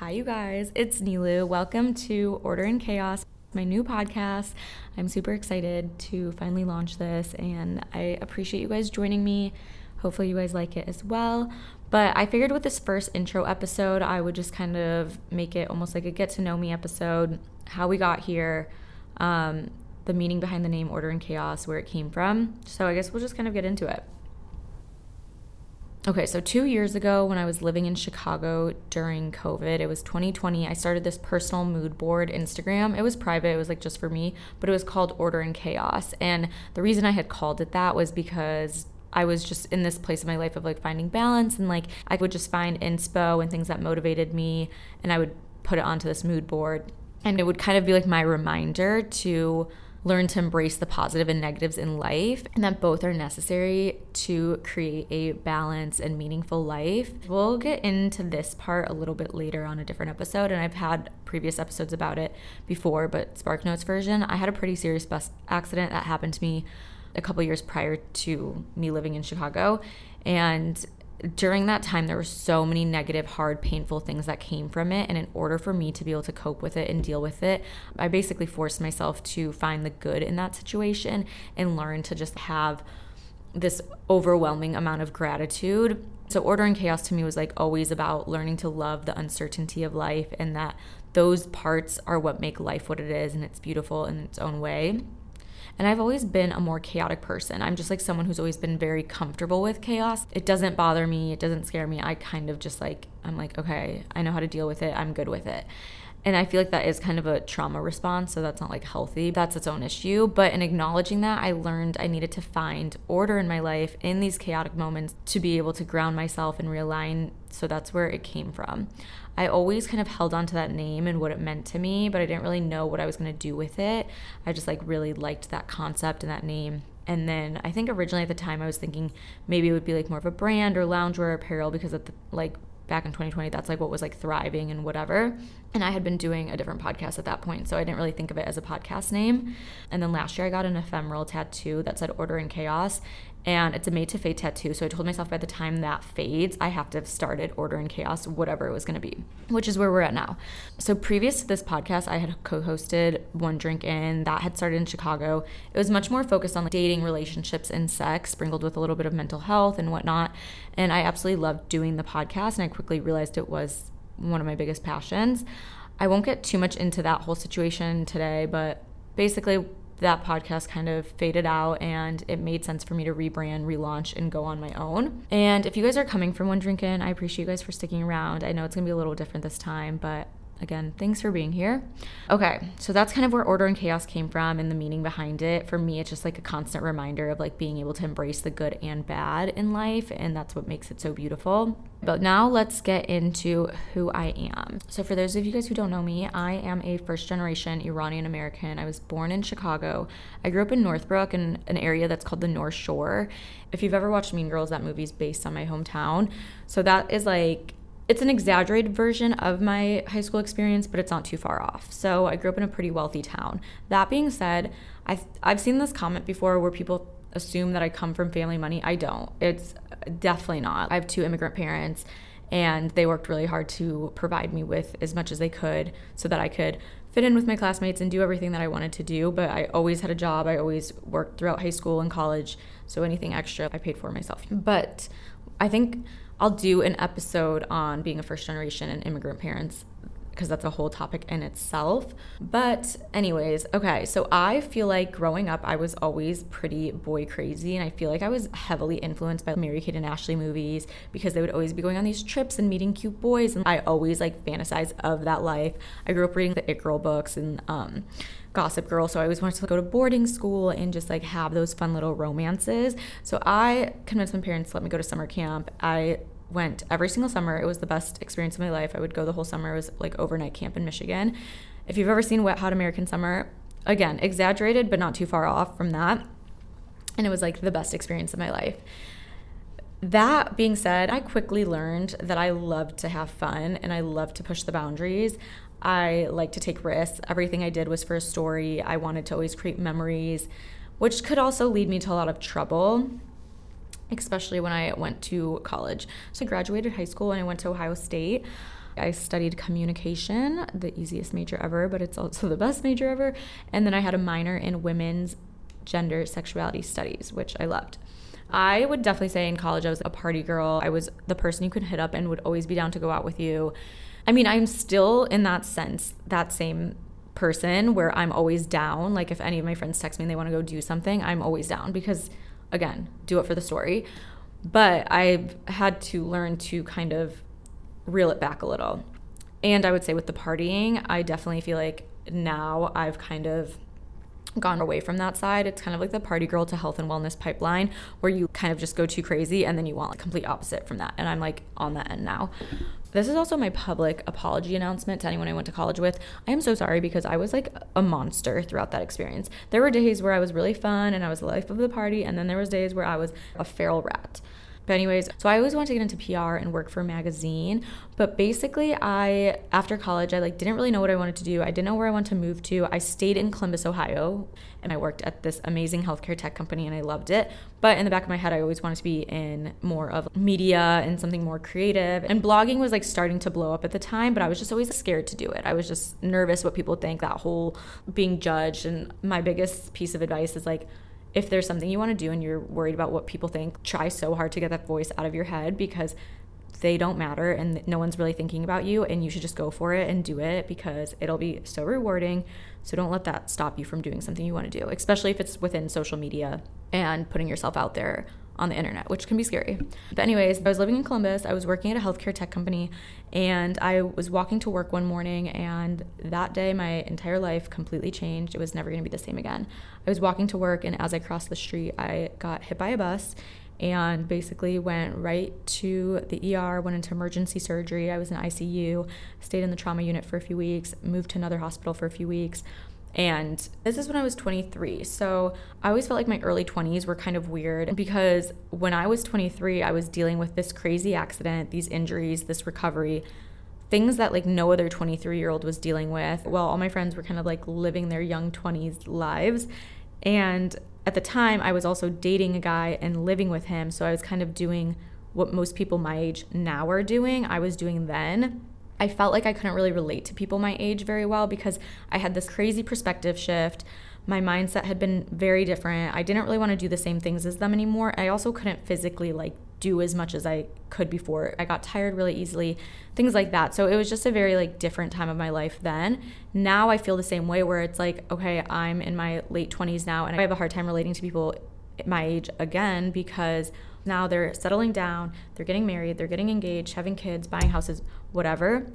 Hi, you guys. It's Nilu. Welcome to Order in Chaos, my new podcast. I'm super excited to finally launch this, and I appreciate you guys joining me. Hopefully, you guys like it as well. But I figured with this first intro episode, I would just kind of make it almost like a get to know me episode, how we got here, um, the meaning behind the name Order in Chaos, where it came from. So I guess we'll just kind of get into it. Okay, so two years ago, when I was living in Chicago during COVID, it was 2020, I started this personal mood board Instagram. It was private, it was like just for me, but it was called Order and Chaos. And the reason I had called it that was because I was just in this place in my life of like finding balance and like I would just find inspo and things that motivated me and I would put it onto this mood board. And it would kind of be like my reminder to learn to embrace the positive and negatives in life, and that both are necessary to create a balanced and meaningful life. We'll get into this part a little bit later on a different episode, and I've had previous episodes about it before, but Spark Notes version, I had a pretty serious bus accident that happened to me a couple years prior to me living in Chicago. And during that time, there were so many negative, hard, painful things that came from it. And in order for me to be able to cope with it and deal with it, I basically forced myself to find the good in that situation and learn to just have this overwhelming amount of gratitude. So, Order and Chaos to me was like always about learning to love the uncertainty of life and that those parts are what make life what it is and it's beautiful in its own way. And I've always been a more chaotic person. I'm just like someone who's always been very comfortable with chaos. It doesn't bother me, it doesn't scare me. I kind of just like, I'm like, okay, I know how to deal with it, I'm good with it. And I feel like that is kind of a trauma response, so that's not like healthy. That's its own issue. But in acknowledging that, I learned I needed to find order in my life in these chaotic moments to be able to ground myself and realign. So that's where it came from. I always kind of held on to that name and what it meant to me, but I didn't really know what I was going to do with it. I just like really liked that concept and that name. And then I think originally at the time I was thinking maybe it would be like more of a brand or loungewear apparel because at the like back in 2020 that's like what was like thriving and whatever and i had been doing a different podcast at that point so i didn't really think of it as a podcast name and then last year i got an ephemeral tattoo that said order in chaos and it's a made to fade tattoo. So I told myself by the time that fades, I have to have started Order in Chaos, whatever it was going to be, which is where we're at now. So previous to this podcast, I had co hosted One Drink In that had started in Chicago. It was much more focused on like dating, relationships, and sex, sprinkled with a little bit of mental health and whatnot. And I absolutely loved doing the podcast, and I quickly realized it was one of my biggest passions. I won't get too much into that whole situation today, but basically, that podcast kind of faded out and it made sense for me to rebrand, relaunch, and go on my own. And if you guys are coming from One Drink In, I appreciate you guys for sticking around. I know it's gonna be a little different this time, but again, thanks for being here. Okay, so that's kind of where order and chaos came from and the meaning behind it. For me, it's just like a constant reminder of like being able to embrace the good and bad in life, and that's what makes it so beautiful. But now let's get into who I am. So, for those of you guys who don't know me, I am a first generation Iranian American. I was born in Chicago. I grew up in Northbrook in an area that's called the North Shore. If you've ever watched Mean Girls, that movie's based on my hometown. So, that is like it's an exaggerated version of my high school experience, but it's not too far off. So I grew up in a pretty wealthy town. That being said, I've, I've seen this comment before where people assume that I come from family money. I don't. It's definitely not. I have two immigrant parents, and they worked really hard to provide me with as much as they could so that I could fit in with my classmates and do everything that I wanted to do. But I always had a job. I always worked throughout high school and college. So anything extra, I paid for myself. But I think I'll do an episode on being a first generation and immigrant parents because that's a whole topic in itself. But, anyways, okay, so I feel like growing up, I was always pretty boy crazy, and I feel like I was heavily influenced by Mary Kate and Ashley movies because they would always be going on these trips and meeting cute boys, and I always like fantasize of that life. I grew up reading the It Girl books and um, Gossip Girl, so I always wanted to go to boarding school and just like have those fun little romances. So I convinced my parents to let me go to summer camp. I went every single summer. It was the best experience of my life. I would go the whole summer. It was like overnight camp in Michigan. If you've ever seen Wet Hot American Summer, again, exaggerated, but not too far off from that. And it was like the best experience of my life. That being said, I quickly learned that I love to have fun and I love to push the boundaries. I like to take risks. Everything I did was for a story. I wanted to always create memories, which could also lead me to a lot of trouble, especially when I went to college. So I graduated high school and I went to Ohio State. I studied communication, the easiest major ever, but it's also the best major ever. And then I had a minor in women's gender sexuality studies, which I loved. I would definitely say in college I was a party girl. I was the person you could hit up and would always be down to go out with you. I mean, I'm still in that sense, that same person where I'm always down. Like if any of my friends text me and they want to go do something, I'm always down because again, do it for the story. But I've had to learn to kind of reel it back a little. And I would say with the partying, I definitely feel like now I've kind of gone away from that side. It's kind of like the party girl to health and wellness pipeline where you kind of just go too crazy and then you want like complete opposite from that. And I'm like on that end now. This is also my public apology announcement to anyone I went to college with. I am so sorry because I was like a monster throughout that experience. There were days where I was really fun and I was the life of the party, and then there was days where I was a feral rat. But anyways, so I always wanted to get into PR and work for a magazine. But basically, I after college, I like didn't really know what I wanted to do. I didn't know where I wanted to move to. I stayed in Columbus, Ohio, and I worked at this amazing healthcare tech company, and I loved it. But in the back of my head, I always wanted to be in more of media and something more creative. And blogging was like starting to blow up at the time, but I was just always scared to do it. I was just nervous what people think. That whole being judged. And my biggest piece of advice is like if there's something you want to do and you're worried about what people think, try so hard to get that voice out of your head because they don't matter and no one's really thinking about you and you should just go for it and do it because it'll be so rewarding. So don't let that stop you from doing something you want to do, especially if it's within social media and putting yourself out there on the internet, which can be scary. But, anyways, I was living in Columbus. I was working at a healthcare tech company, and I was walking to work one morning, and that day, my entire life completely changed. It was never going to be the same again. I was walking to work, and as I crossed the street, I got hit by a bus and basically went right to the ER, went into emergency surgery. I was in ICU, stayed in the trauma unit for a few weeks, moved to another hospital for a few weeks. And this is when I was 23. So I always felt like my early 20s were kind of weird because when I was 23, I was dealing with this crazy accident, these injuries, this recovery, things that like no other 23 year old was dealing with. while all my friends were kind of like living their young 20s lives. And at the time, I was also dating a guy and living with him. So I was kind of doing what most people my age now are doing, I was doing then. I felt like I couldn't really relate to people my age very well because I had this crazy perspective shift. My mindset had been very different. I didn't really want to do the same things as them anymore. I also couldn't physically like do as much as I could before. I got tired really easily, things like that. So it was just a very like different time of my life then. Now I feel the same way where it's like, okay, I'm in my late 20s now and I have a hard time relating to people my age again because now they're settling down, they're getting married, they're getting engaged, having kids, buying houses, whatever.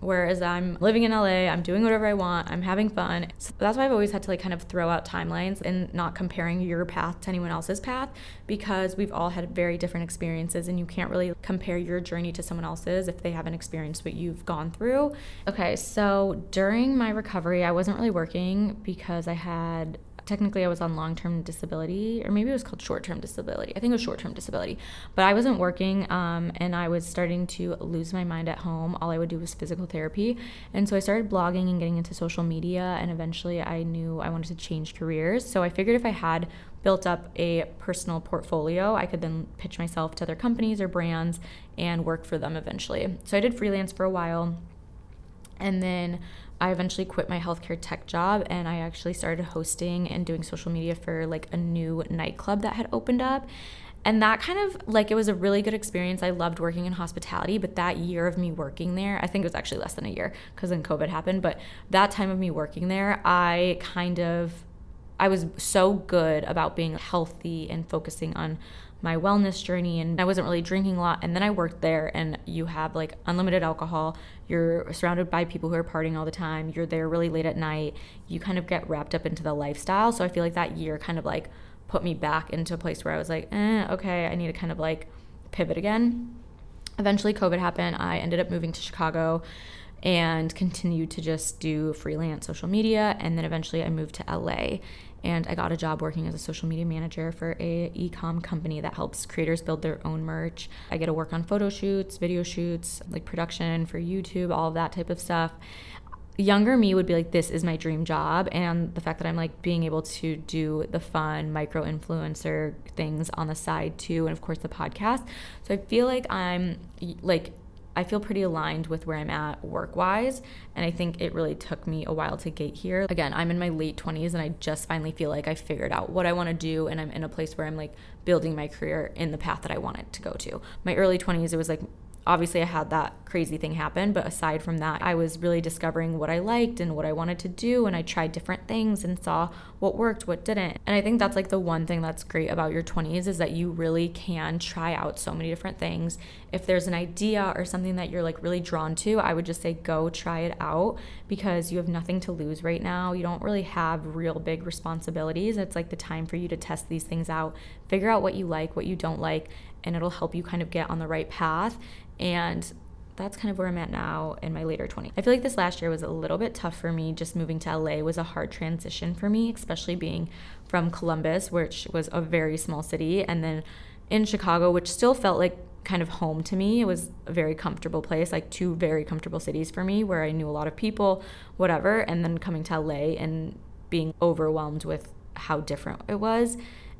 Whereas I'm living in LA, I'm doing whatever I want, I'm having fun. So that's why I've always had to like kind of throw out timelines and not comparing your path to anyone else's path because we've all had very different experiences and you can't really compare your journey to someone else's if they haven't experienced what you've gone through. Okay, so during my recovery, I wasn't really working because I had technically I was on long term disability, or maybe it was called short term disability. I think it was short term disability. But I wasn't working um, and I was starting to lose my mind at home. All I would do was physical therapy. And so I started blogging and getting into social media. And eventually I knew I wanted to change careers. So I figured if I had built up a personal portfolio, I could then pitch myself to other companies or brands and work for them eventually. So I did freelance for a while. And then I eventually quit my healthcare tech job and I actually started hosting and doing social media for like a new nightclub that had opened up. And that kind of like it was a really good experience. I loved working in hospitality, but that year of me working there, I think it was actually less than a year because then COVID happened, but that time of me working there, I kind of I was so good about being healthy and focusing on my wellness journey and I wasn't really drinking a lot and then I worked there and you have like unlimited alcohol. You're surrounded by people who are partying all the time. You're there really late at night. You kind of get wrapped up into the lifestyle so I feel like that year kind of like put me back into a place where I was like eh, okay I need to kind of like pivot again. Eventually COVID happened. I ended up moving to Chicago and continued to just do freelance social media and then eventually I moved to LA and I got a job working as a social media manager for a e-com company that helps creators build their own merch. I get to work on photo shoots, video shoots, like production for YouTube, all of that type of stuff. Younger me would be like, this is my dream job. And the fact that I'm like being able to do the fun micro influencer things on the side too, and of course the podcast. So I feel like I'm like I feel pretty aligned with where I'm at work wise. And I think it really took me a while to get here. Again, I'm in my late 20s and I just finally feel like I figured out what I want to do. And I'm in a place where I'm like building my career in the path that I wanted to go to. My early 20s, it was like obviously I had that crazy thing happened. but aside from that, I was really discovering what I liked and what I wanted to do and I tried different things and saw what worked, what didn't. And I think that's like the one thing that's great about your 20s is that you really can try out so many different things. If there's an idea or something that you're like really drawn to, I would just say go try it out because you have nothing to lose right now. You don't really have real big responsibilities. It's like the time for you to test these things out, figure out what you like, what you don't like, and it'll help you kind of get on the right path and that's kind of where I'm at now in my later 20s. I feel like this last year was a little bit tough for me. Just moving to LA was a hard transition for me, especially being from Columbus, which was a very small city, and then in Chicago, which still felt like kind of home to me. It was a very comfortable place, like two very comfortable cities for me where I knew a lot of people, whatever, and then coming to LA and being overwhelmed with how different it was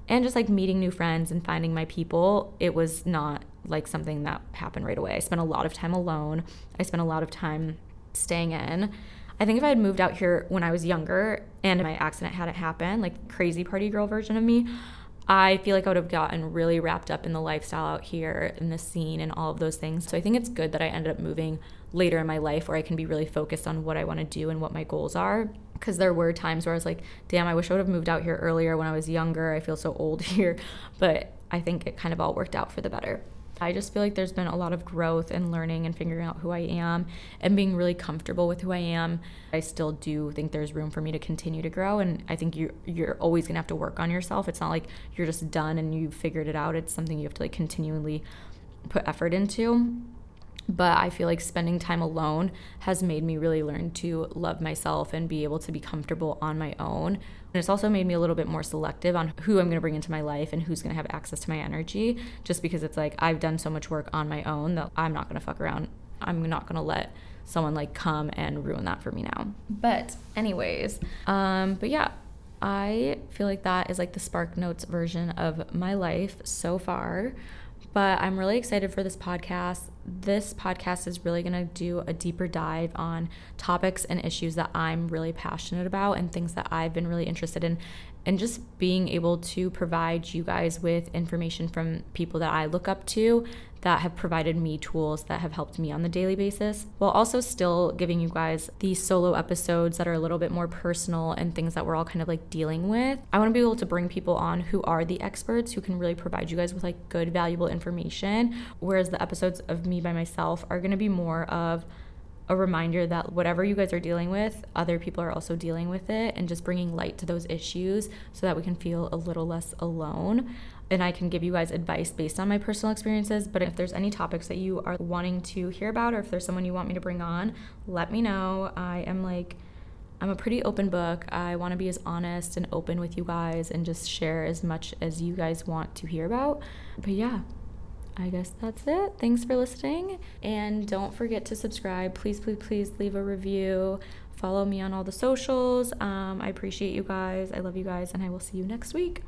and just like meeting new friends and finding my people, it was not like something that happened right away. I spent a lot of time alone. I spent a lot of time staying in. I think if I had moved out here when I was younger and my accident hadn't happened, like crazy party girl version of me, I feel like I would have gotten really wrapped up in the lifestyle out here in the scene and all of those things. So I think it's good that I ended up moving later in my life where I can be really focused on what I want to do and what my goals are because there were times where I was like, damn, I wish I would have moved out here earlier when I was younger. I feel so old here. But I think it kind of all worked out for the better. I just feel like there's been a lot of growth and learning and figuring out who I am and being really comfortable with who I am. I still do think there's room for me to continue to grow and I think you you're always going to have to work on yourself. It's not like you're just done and you've figured it out. It's something you have to like continually put effort into but I feel like spending time alone has made me really learn to love myself and be able to be comfortable on my own. And it's also made me a little bit more selective on who I'm going to bring into my life and who's going to have access to my energy, just because it's like I've done so much work on my own that I'm not going to fuck around. I'm not going to let someone like come and ruin that for me now. But, anyways, um, but yeah. I feel like that is like the Spark Notes version of my life so far. But I'm really excited for this podcast. This podcast is really going to do a deeper dive on topics and issues that I'm really passionate about and things that I've been really interested in and just being able to provide you guys with information from people that I look up to that have provided me tools that have helped me on the daily basis, while also still giving you guys these solo episodes that are a little bit more personal and things that we're all kind of like dealing with. I want to be able to bring people on who are the experts who can really provide you guys with like good, valuable information, whereas the episodes of me by myself are going to be more of a reminder that whatever you guys are dealing with, other people are also dealing with it, and just bringing light to those issues so that we can feel a little less alone. And I can give you guys advice based on my personal experiences. But if there's any topics that you are wanting to hear about, or if there's someone you want me to bring on, let me know. I am like, I'm a pretty open book. I want to be as honest and open with you guys and just share as much as you guys want to hear about. But yeah, I guess that's it. Thanks for listening. And don't forget to subscribe. Please, please, please leave a review. Follow me on all the socials. Um, I appreciate you guys. I love you guys. And I will see you next week.